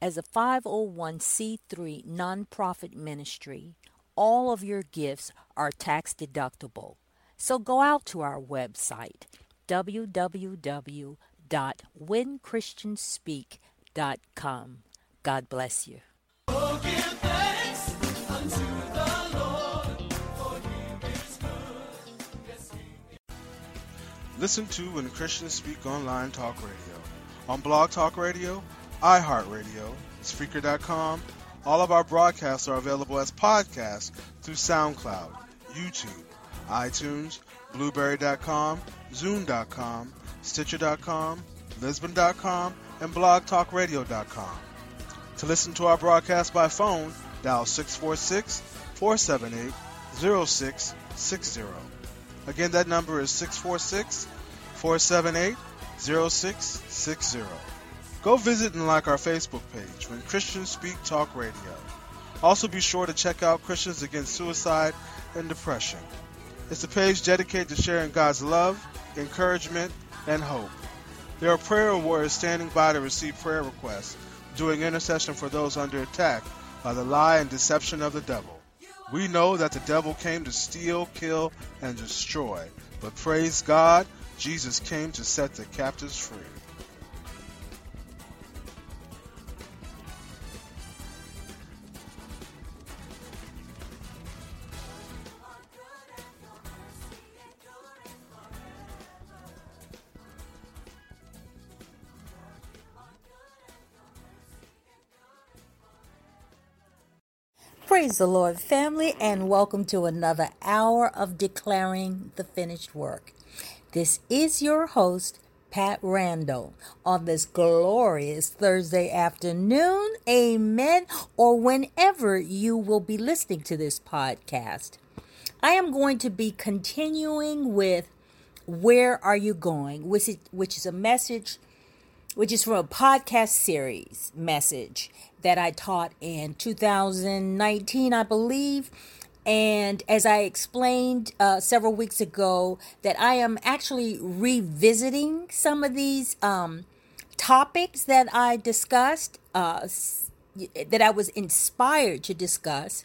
As a 501c3 nonprofit ministry, all of your gifts are tax deductible. So go out to our website, www.whenchristianspeak.com. God bless you. Listen to When Christians Speak Online Talk Radio on Blog Talk Radio, iHeartRadio, Spreaker.com. All of our broadcasts are available as podcasts through SoundCloud, YouTube, iTunes, Blubrry.com, Zoom.com, Stitcher.com, Libsyn.com, and BlogTalkRadio.com. To listen to our broadcast by phone, dial 646 478 0660. Again, that number is 646 478 0660. Go visit and like our Facebook page when Christians Speak Talk Radio. Also, be sure to check out Christians Against Suicide and Depression. It's a page dedicated to sharing God's love, encouragement, and hope. There are prayer warriors standing by to receive prayer requests, doing intercession for those under attack by the lie and deception of the devil. We know that the devil came to steal, kill, and destroy, but praise God, Jesus came to set the captives free. Praise the Lord, family, and welcome to another hour of declaring the finished work. This is your host, Pat Randall, on this glorious Thursday afternoon. Amen. Or whenever you will be listening to this podcast. I am going to be continuing with Where Are You Going, which is, which is a message which is from a podcast series message that I taught in 2019, I believe. And as I explained uh, several weeks ago, that I am actually revisiting some of these um, topics that I discussed, uh, that I was inspired to discuss,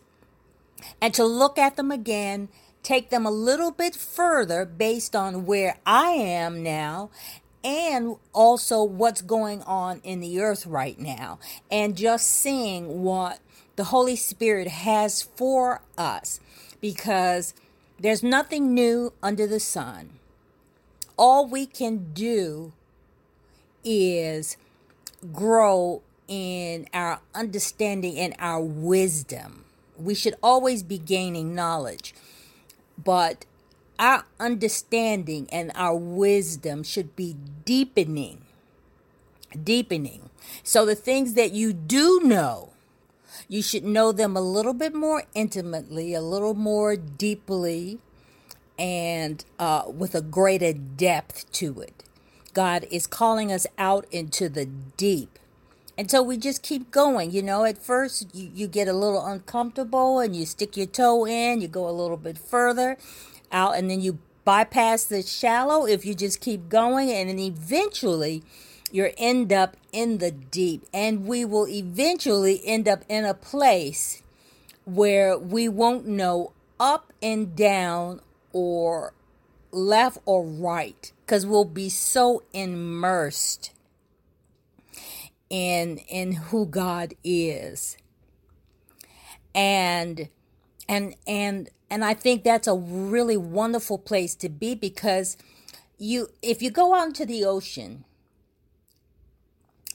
and to look at them again, take them a little bit further based on where I am now and also what's going on in the earth right now, and just seeing what the Holy Spirit has for us because there's nothing new under the sun. All we can do is grow in our understanding and our wisdom. We should always be gaining knowledge, but our understanding and our wisdom should be deepening. Deepening. So the things that you do know, you should know them a little bit more intimately, a little more deeply, and uh, with a greater depth to it. God is calling us out into the deep And so we just keep going. You know, at first you, you get a little uncomfortable and you stick your toe in, you go a little bit further out, and then you bypass the shallow if you just keep going. And then eventually you end up in the deep. And we will eventually end up in a place where we won't know up and down or left or right because we'll be so immersed in in who God is. And and and and I think that's a really wonderful place to be because you if you go out into the ocean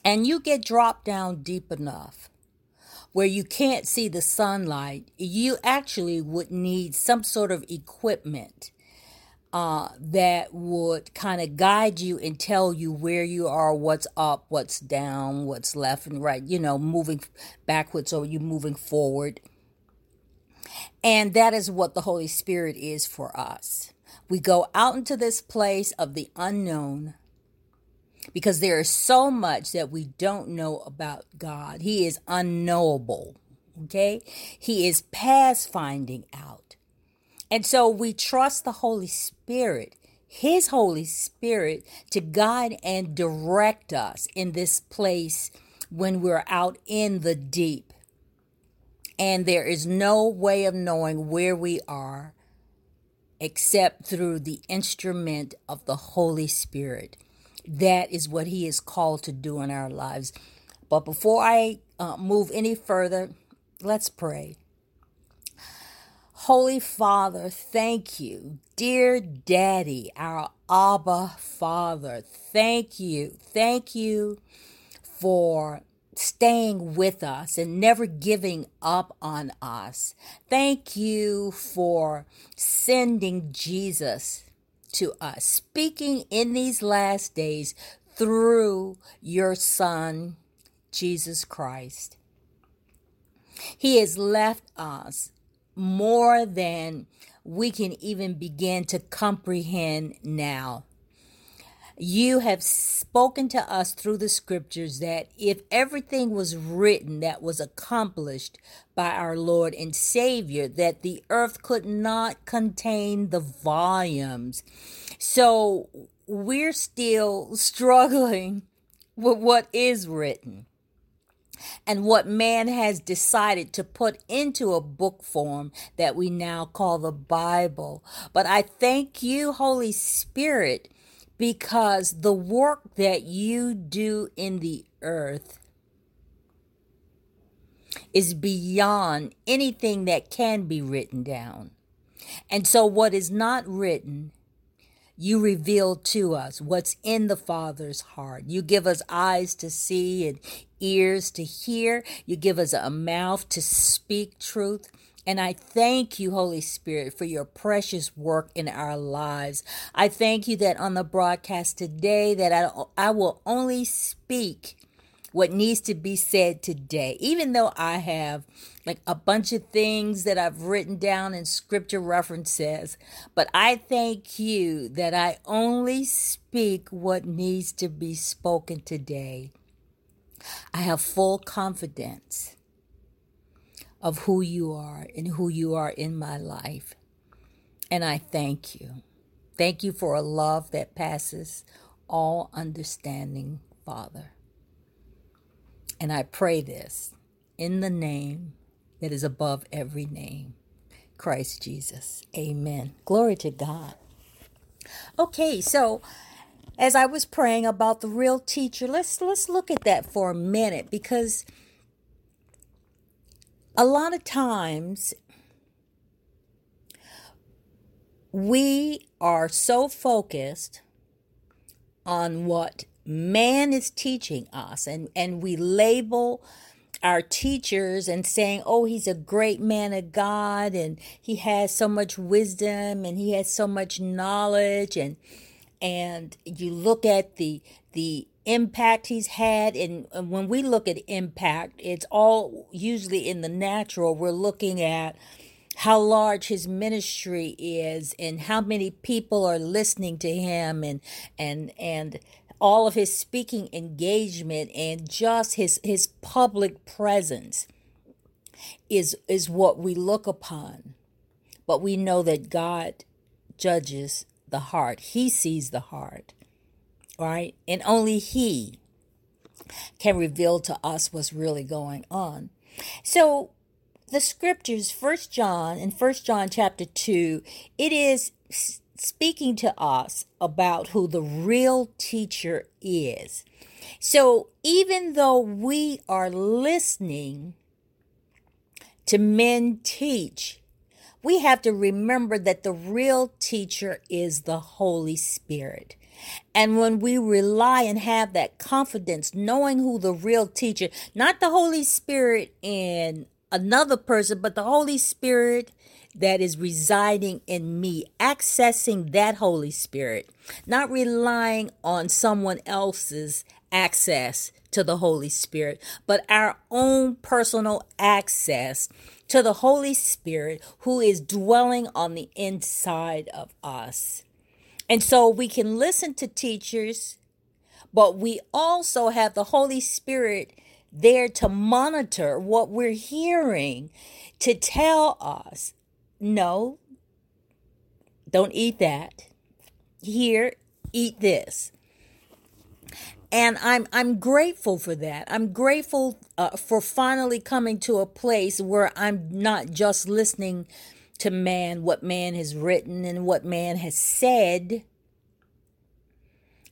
and you get dropped down deep enough where you can't see the sunlight, you actually would need some sort of equipment uh, that would kind of guide you and tell you where you are, what's up, what's down, what's left and right, you know, moving backwards or you moving forward. And that is what the Holy Spirit is for us. We go out into this place of the unknown because there is so much that we don't know about God. He is unknowable. Okay? He is past finding out. And so we trust the Holy Spirit, His Holy Spirit, to guide and direct us in this place when we're out in the deep. And there is no way of knowing where we are except through the instrument of the Holy Spirit. That is what He is called to do in our lives. But before I uh, move any further, let's pray. Holy Father, thank you. Dear Daddy, our Abba Father, thank you. Thank you for staying with us and never giving up on us. Thank you for sending Jesus to us, speaking in these last days through your Son, Jesus Christ. He has left us more than we can even begin to comprehend now. You have spoken to us through the scriptures that if everything was written that was accomplished by our Lord and Savior, that the earth could not contain the volumes. So we're still struggling with what is written and what man has decided to put into a book form that we now call the Bible. But I thank you, Holy Spirit, because the work that you do in the earth is beyond anything that can be written down. And so, what is not written, you reveal to us what's in the Father's heart. You give us eyes to see and ears to hear. You give us a mouth to speak truth. And I thank you, Holy Spirit, for your precious work in our lives. I thank you that on the broadcast today that I, I will only speak what needs to be said today, even though I have like a bunch of things that I've written down in scripture references. But I thank you that I only speak what needs to be spoken today. I have full confidence of who you are and who you are in my life. And I thank you. Thank you for a love that passes all understanding, Father. And I pray this in the name that is above every name, Christ Jesus. Amen. Glory to God. Okay, so as I was praying about the real teacher, let's let's look at that for a minute because a lot of times we are so focused on what man is teaching us and and we label our teachers and saying oh he's a great man of god and he has so much wisdom and he has so much knowledge and and you look at the the impact he's had and, when we look at impact it's all usually in the natural. We're looking at how large his ministry is and how many people are listening to him and and and all of his speaking engagement and just his his public presence is is what we look upon. But we know that God judges the heart. He sees the heart right? And only he can reveal to us what's really going on. So the scriptures first john in first john chapter 2 it is speaking to us about who the real teacher is. So even though we are listening to men teach we have to remember that the real teacher is the holy spirit and when we rely and have that confidence, knowing who the real teacher, not the Holy Spirit in another person, but the Holy Spirit that is residing in me, accessing that Holy Spirit, not relying on someone else's access to the Holy Spirit, but our own personal access to the Holy Spirit who is dwelling on the inside of us. And so we can listen to teachers, but we also have the Holy Spirit there to monitor what we're hearing, to tell us, no, don't eat that. Here, eat this. And I'm I'm grateful for that. I'm grateful uh, for finally coming to a place where I'm not just listening to man, what man has written and what man has said,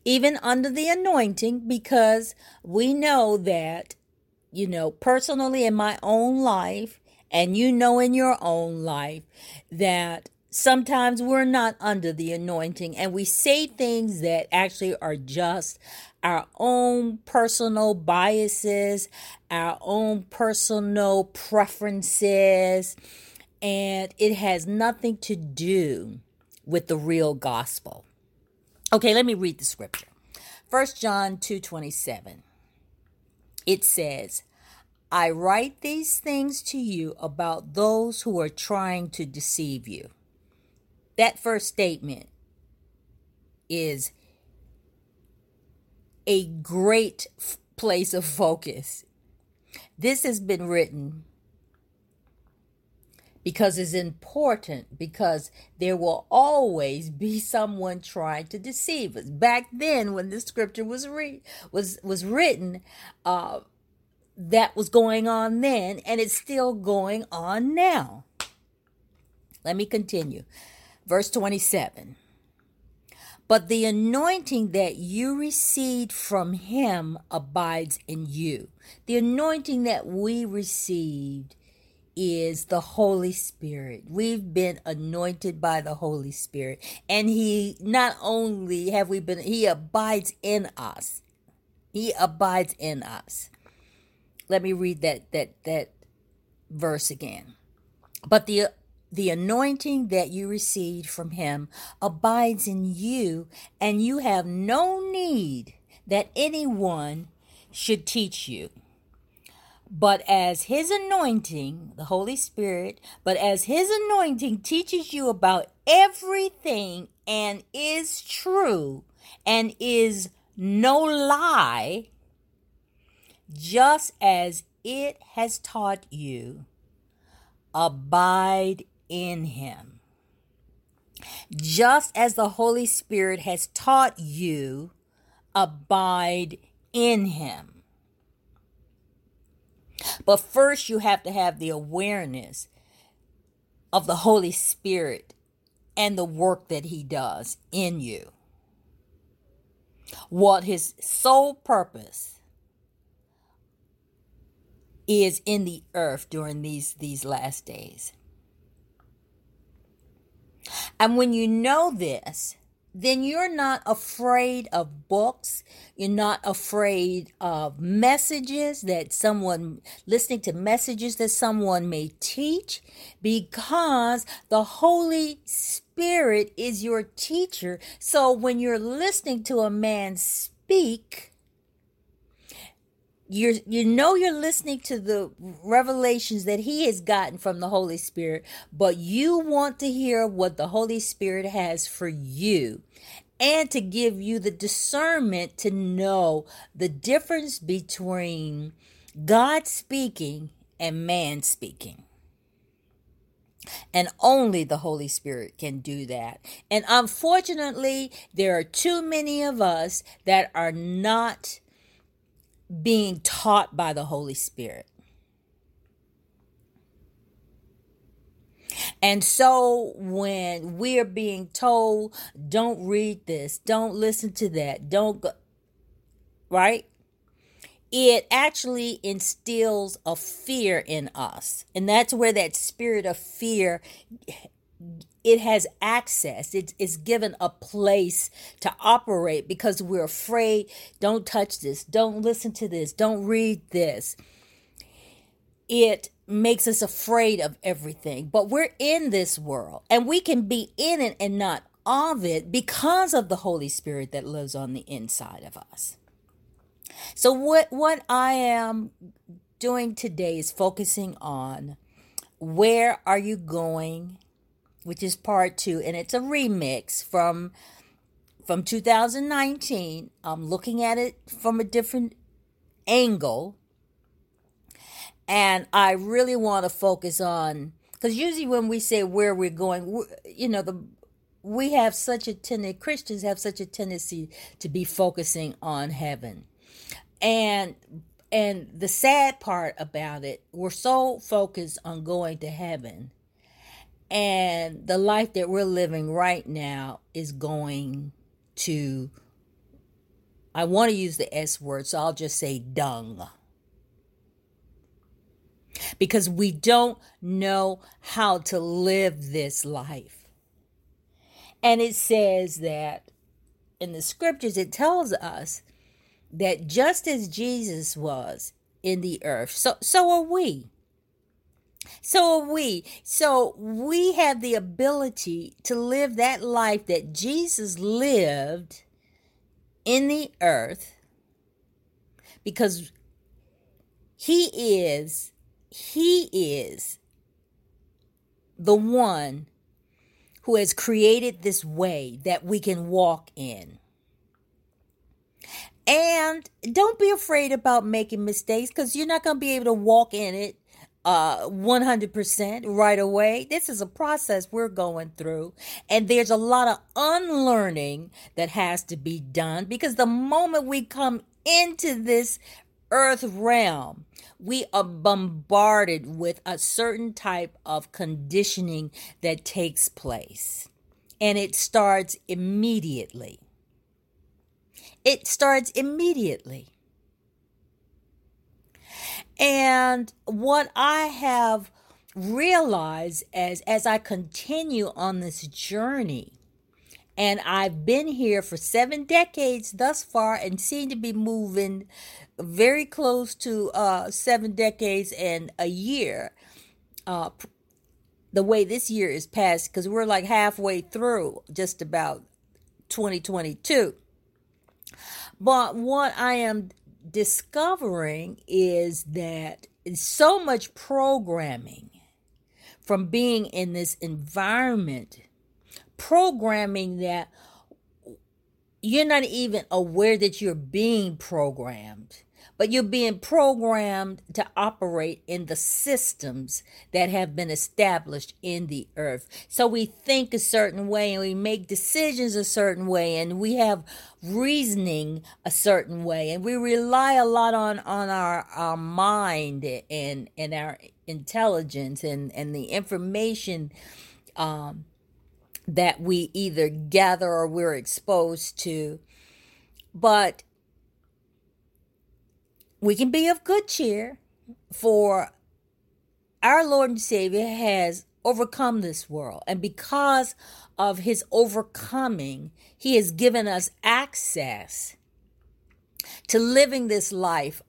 even under the anointing, because we know that, you know, personally in my own life, and you know in your own life, that sometimes we're not under the anointing and we say things that actually are just our own personal biases, our own personal preferences and it has nothing to do with the real gospel. Okay, let me read the scripture. 1 John 2:27. It says, "I write these things to you about those who are trying to deceive you." That first statement is a great place of focus. This has been written because it's important because there will always be someone trying to deceive us. Back then when the scripture was re- was was written uh that was going on then and it's still going on now. Let me continue. Verse 27 but the anointing that you received from him abides in you. The anointing that we received is the Holy Spirit. We've been anointed by the Holy Spirit. And He not only have we been, He abides in us. He abides in us. Let me read that that that verse again. But the the anointing that you received from him abides in you, and you have no need that anyone should teach you. But as his anointing, the Holy Spirit, but as his anointing teaches you about everything and is true and is no lie, just as it has taught you, abide in him. Just as the Holy Spirit has taught you, abide in him. But first, you have to have the awareness of the Holy Spirit and the work that He does in you. What His sole purpose is in the earth during these, these last days. And when you know this, then you're not afraid of books. You're not afraid of messages that someone, listening to messages that someone may teach, because the Holy Spirit is your teacher. So when you're listening to a man speak, you're you know you're listening to the revelations that he has gotten from the Holy Spirit, but you want to hear what the Holy Spirit has for you. and to give you the discernment to know the difference between God speaking and man speaking. And only the Holy Spirit can do that. And unfortunately, there are too many of us that are not being taught by the Holy Spirit. And so when we're being told, don't read this, don't listen to that, don't go, right? It actually instills a fear in us. And that's where that spirit of fear it has access. It is given a place to operate because we're afraid. Don't touch this. Don't listen to this. Don't read this. It makes us afraid of everything. But we're in this world and we can be in it and not of it because of the Holy Spirit that lives on the inside of us. So what what I am doing today is focusing on where are you going, which is part 2 and it's a remix from from 2019. I'm looking at it from a different angle and I really want to focus on because usually when we say where we're going, you know, the we have such a tendency Christians have such a tendency to be focusing on heaven, and and the sad part about it, we're so focused on going to heaven, and the life that we're living right now is going to. I want to use the S word, so I'll just say dung because we don't know how to live this life. And it says that in the scriptures, it tells us that just as Jesus was in the earth, so, so are we. So are we. So we have the ability to live that life that Jesus lived in the earth because he is he is the one who has created this way that we can walk in. And don't be afraid about making mistakes because you're not going to be able to walk in it uh 100% right away. This is a process we're going through and there's a lot of unlearning that has to be done because the moment we come into this earth realm, we are bombarded with a certain type of conditioning that takes place. And it starts immediately. It starts immediately. And what I have realized as as I continue on this journey and I've been here for 7 decades thus far and seem to be moving very close to uh, seven decades and a year. Uh, the way this year is passed, because we're like halfway through just about 2022. But what I am discovering is that so much programming from being in this environment, programming that you're not even aware that you're being programmed but you're being programmed to operate in the systems that have been established in the earth. So we think a certain way and we make decisions a certain way and we have reasoning a certain way and we rely a lot on on our our mind and and our intelligence and and the information um that we either gather or we're exposed to but we can be of good cheer, for our Lord and Savior has overcome this world. And because of his overcoming, he has given us access to living this life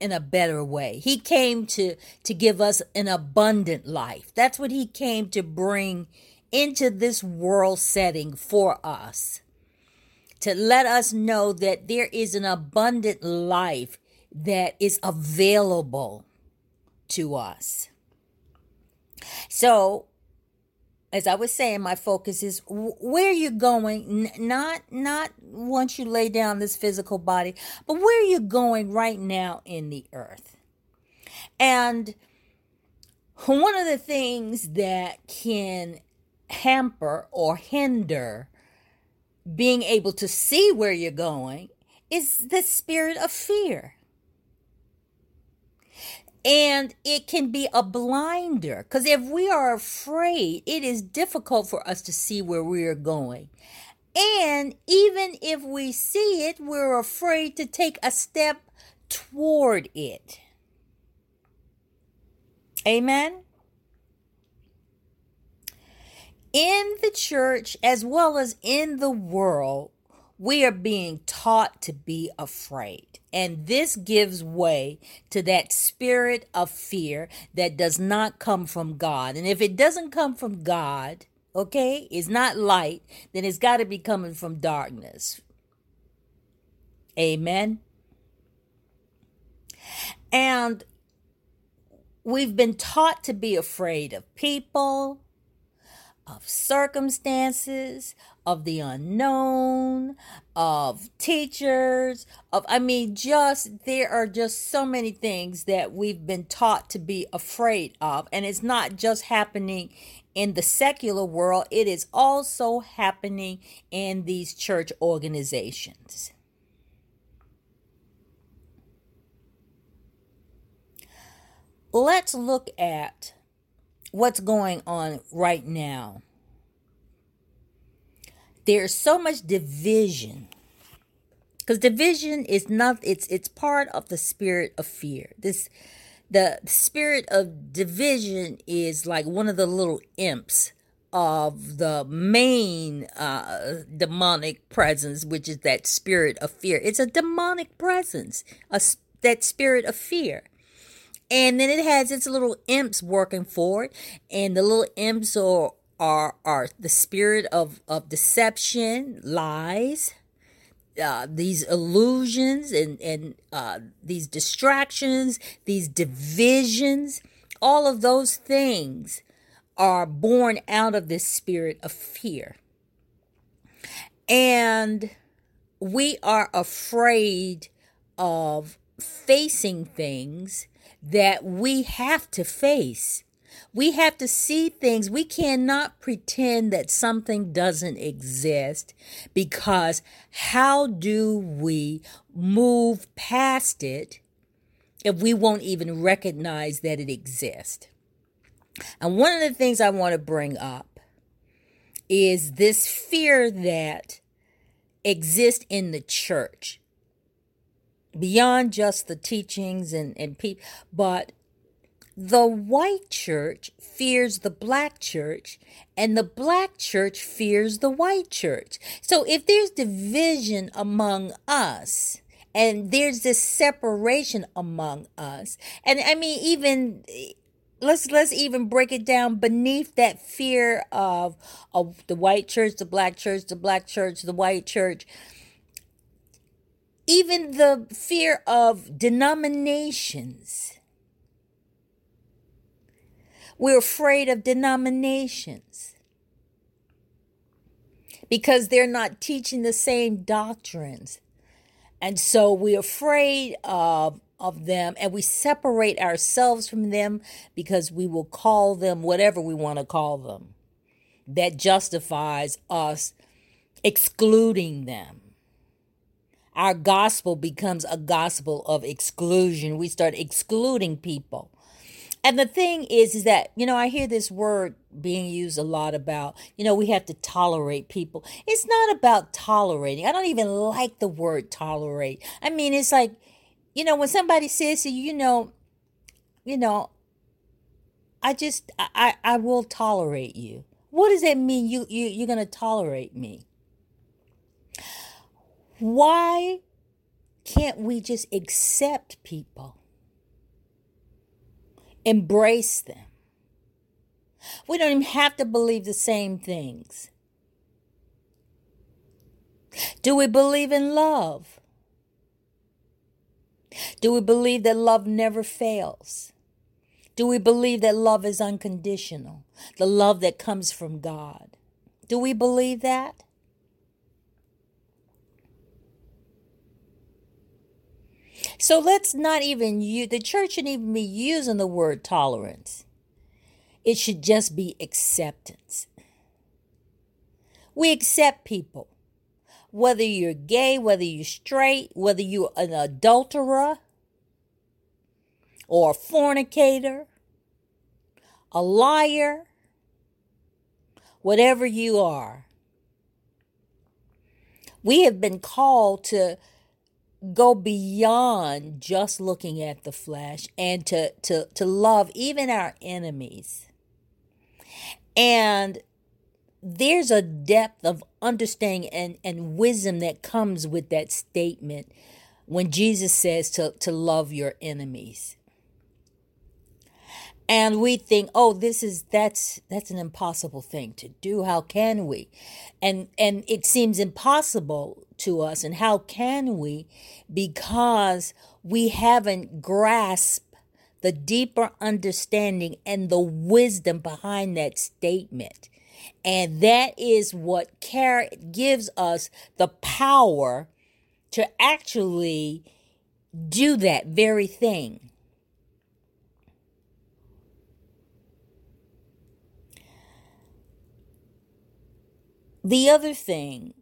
in a better way. He came to to give us an abundant life. That's what he came to bring into this world setting for us. To let us know that there is an abundant life that is available to us. So, as I was saying, my focus is wh- where you're going, not not once you lay down this physical body, but where you're going right now in the earth. And one of the things that can hamper or hinder being able to see where you're going is the spirit of fear. And it can be a blinder because if we are afraid, it is difficult for us to see where we are going. And even if we see it, we're afraid to take a step toward it. Amen. In the church as well as in the world, we are being taught to be afraid. And this gives way to that spirit of fear that does not come from God. And if it doesn't come from God, okay, it's not light, then it's got to be coming from darkness. Amen. And we've been taught to be afraid of people, of circumstances, of the unknown, of teachers, of, I mean, just, there are just so many things that we've been taught to be afraid of. And it's not just happening in the secular world, it is also happening in these church organizations. Let's look at what's going on right now. There's so much division. Because division is not it's it's part of the spirit of fear. This the spirit of division is like one of the little imps of the main uh, demonic presence, which is that spirit of fear. It's a demonic presence, a, that spirit of fear and then it has its little imps working for it. And the little imps are are are the spirit of of deception lies uh, these illusions and and uh, these distractions these divisions. All of those things are born out of this spirit of fear. And we are afraid of facing things that we have to face. We have to see things. We cannot pretend that something doesn't exist because how do we move past it if we won't even recognize that it exists? And one of the things I want to bring up is this fear that exists in the church beyond just the teachings and, and people, but the white church fears the black church, and the black church fears the white church. So if there's division among us, and there's this separation among us, and I mean, even let's let's even break it down beneath that fear of of the white church, the black church, the black church, the white church even the fear of denominations. We're afraid of denominations because they're not teaching the same doctrines. And so we're afraid of, of them and we separate ourselves from them because we will call them whatever we want to call them. That justifies us excluding them our gospel becomes a gospel of exclusion. We start excluding people. And the thing is, is that, you know, I hear this word being used a lot about, you know, we have to tolerate people. It's not about tolerating. I don't even like the word tolerate. I mean, it's like, you know, when somebody says to you, you know, you know, I just, I, I will tolerate you. What does that mean? You, you, you're to tolerate me. Why can't we just accept people? Embrace them. We don't even have to believe the same things. Do we believe in love? Do we believe that love never fails? Do we believe that love is unconditional? The love that comes from God. Do we believe that? So let's not even use, the church shouldn't even be using the word tolerance. It should just be acceptance. We accept people, whether you're gay, whether you're straight, whether you're an adulterer or a fornicator, a liar, whatever you are. We have been called to go beyond just looking at the flesh and to, to, to love even our enemies. And there's a depth of understanding and, and wisdom that comes with that statement when Jesus says to, to love your enemies. And we think, oh, this is that's that's an impossible thing to do. How can we? And and it seems impossible to us. And how can we? Because we haven't grasped the deeper understanding and the wisdom behind that statement. And that is what care gives us the power to actually do that very thing. The other thing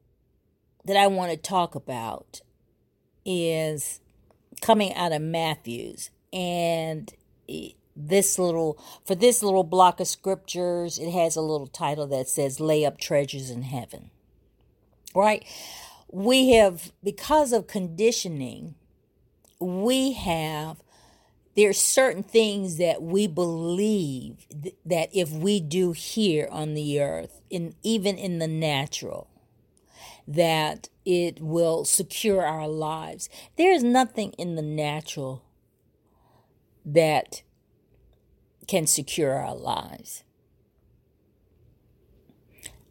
that I want to talk about is coming out of Matthew's and this little for this little block of scriptures it has a little title that says lay up treasures in heaven right? We have because of conditioning we have there's certain things that we believe th- that if we do here on the earth in even in the natural that it will secure our lives there's nothing in the natural that can secure our lives.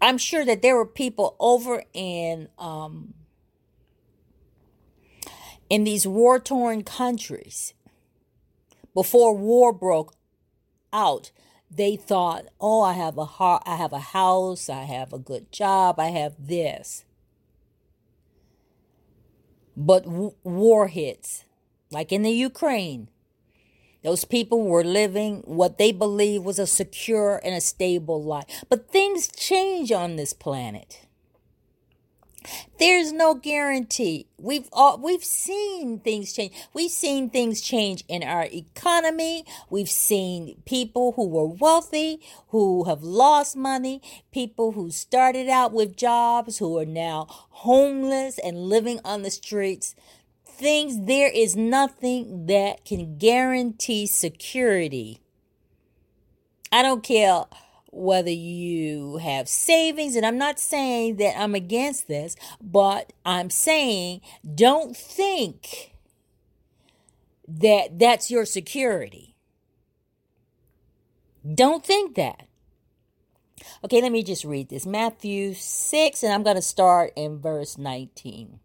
I'm sure that there were people over in um, in these war torn countries before war broke out. They thought, "Oh, I have a ha- I have a house, I have a good job, I have this." But w- war hits, like in the Ukraine. Those people were living what they believed was a secure and a stable life. But things change on this planet. There's no guarantee. We've all, we've seen things change. We've seen things change in our economy. We've seen people who were wealthy who have lost money, people who started out with jobs who are now homeless and living on the streets things, there is nothing that can guarantee security. I don't care whether you have savings, and I'm not saying that I'm against this, but I'm saying don't think that that's your security. Don't think that. Okay, let me just read this Matthew 6, and I'm going to start in verse 19.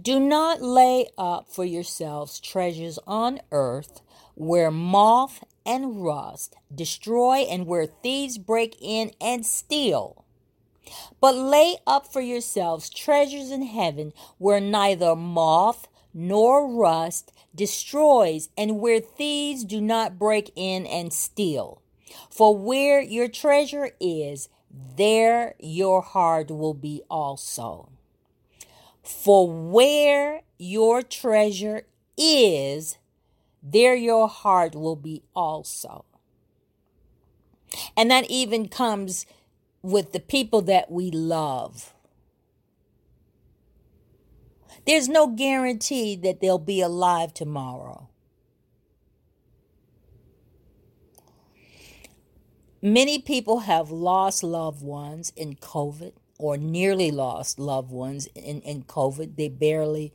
Do not lay up for yourselves treasures on earth where moth and rust destroy and where thieves break in and steal. But lay up for yourselves treasures in heaven where neither moth nor rust destroys and where thieves do not break in and steal. For where your treasure is, there your heart will be also. For where your treasure is, there your heart will be also. And that even comes with the people that we love. There's no guarantee that they'll be alive tomorrow. Many people have lost loved ones in COVID or nearly lost loved ones in, in COVID. They barely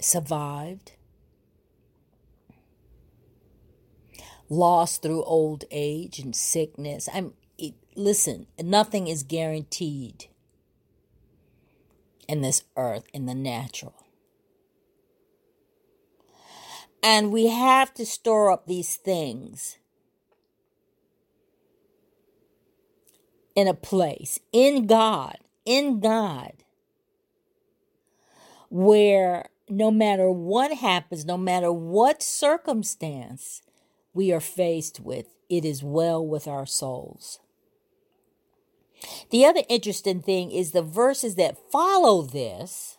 survived. Lost through old age and sickness. I'm it, listen, nothing is guaranteed in this earth in the natural. And we have to store up these things in a place in God, in God, where no matter what happens, no matter what circumstance, we are faced with, it is well with our souls. The other interesting thing is the verses that follow this,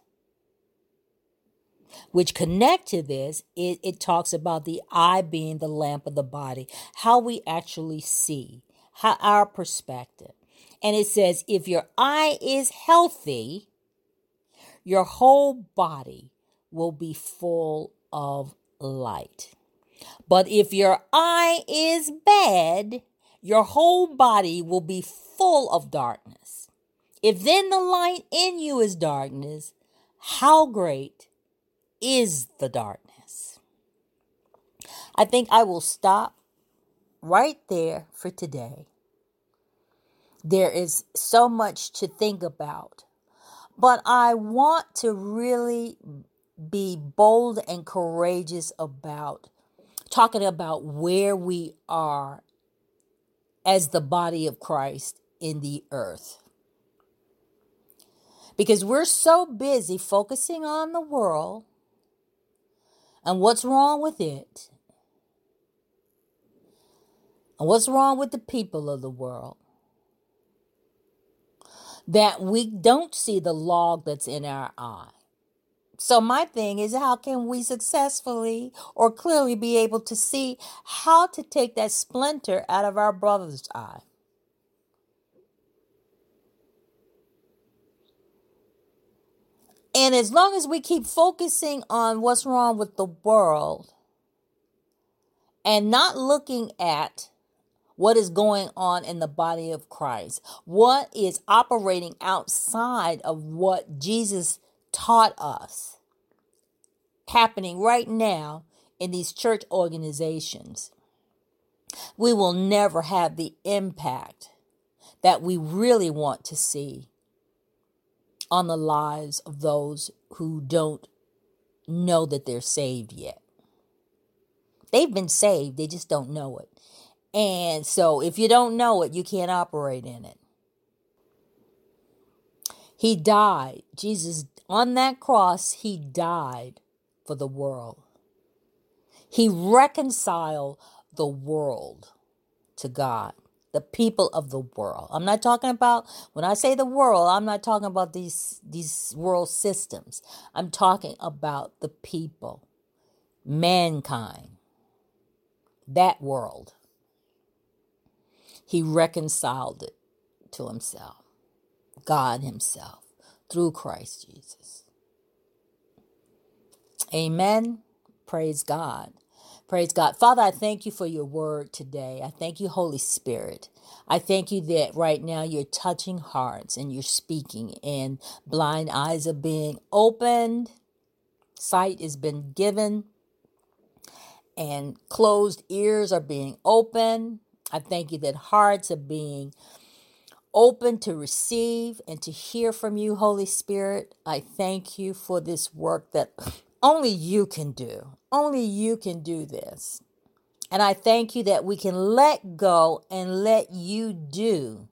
which connect to this, it, it talks about the eye being the lamp of the body, how we actually see, how our perspective. And it says, if your eye is healthy, your whole body will be full of light. But if your eye is bad, your whole body will be full of darkness. If then the light in you is darkness, how great is the darkness? I think I will stop right there for today. There is so much to think about, but I want to really be bold and courageous about talking about where we are as the body of Christ in the earth. Because we're so busy focusing on the world and what's wrong with it, and what's wrong with the people of the world, that we don't see the log that's in our eye. So, my thing is, how can we successfully or clearly be able to see how to take that splinter out of our brother's eye? And as long as we keep focusing on what's wrong with the world and not looking at what is going on in the body of Christ, what is operating outside of what Jesus taught us happening right now in these church organizations, we will never have the impact that we really want to see on the lives of those who don't know that they're saved yet. They've been saved, they just don't know it. And so if you don't know it, you can't operate in it. He died. Jesus, on that cross, he died for the world. He reconciled the world to God, the people of the world. I'm not talking about when I say the world, I'm not talking about these these world systems. I'm talking about the people, mankind, that world. He reconciled it to himself, God himself, through Christ Jesus. Amen. Praise God. Praise God. Father, I thank you for your word today. I thank you, Holy Spirit. I thank you that right now you're touching hearts and you're speaking, and blind eyes are being opened, sight has been given, and closed ears are being opened. I thank you that hearts are being open to receive and to hear from you, Holy Spirit. I thank you for this work that only you can do. Only you can do this. And I thank you that we can let go and let you do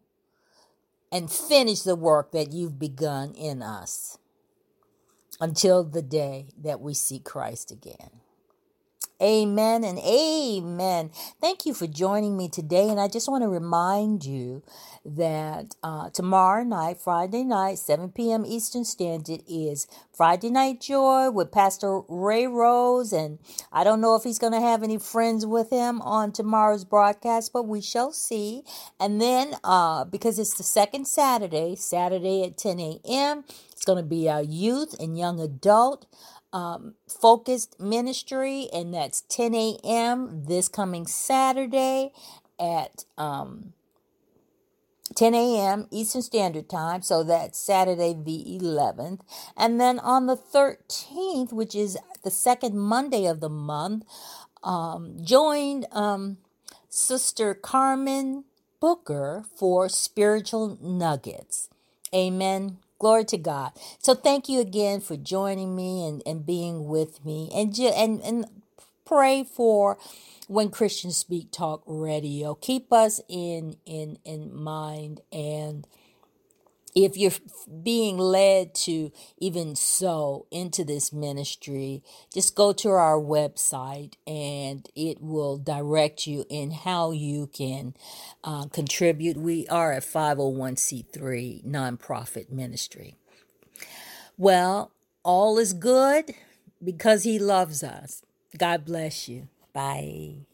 and finish the work that you've begun in us until the day that we see Christ again. Amen and amen. Thank you for joining me today. And I just want to remind you that uh, tomorrow night, Friday night, 7 p.m. Eastern Standard, is Friday Night Joy with Pastor Ray Rose. And I don't know if he's going to have any friends with him on tomorrow's broadcast, but we shall see. And then, uh, because it's the second Saturday, Saturday at 10 a.m., it's going to be our youth and young adult um, focused ministry, and that's 10 a.m. this coming Saturday at um, 10 a.m. Eastern Standard Time. So that's Saturday the 11th. And then on the 13th, which is the second Monday of the month, um, joined um, Sister Carmen Booker for Spiritual Nuggets. Amen. Glory to God. So thank you again for joining me and, and being with me. And, and and pray for when Christians Speak Talk Radio. Keep us in in in mind and if you're being led to even sow into this ministry, just go to our website and it will direct you in how you can uh, contribute. We are a 501c3 nonprofit ministry. Well, all is good because He loves us. God bless you. Bye.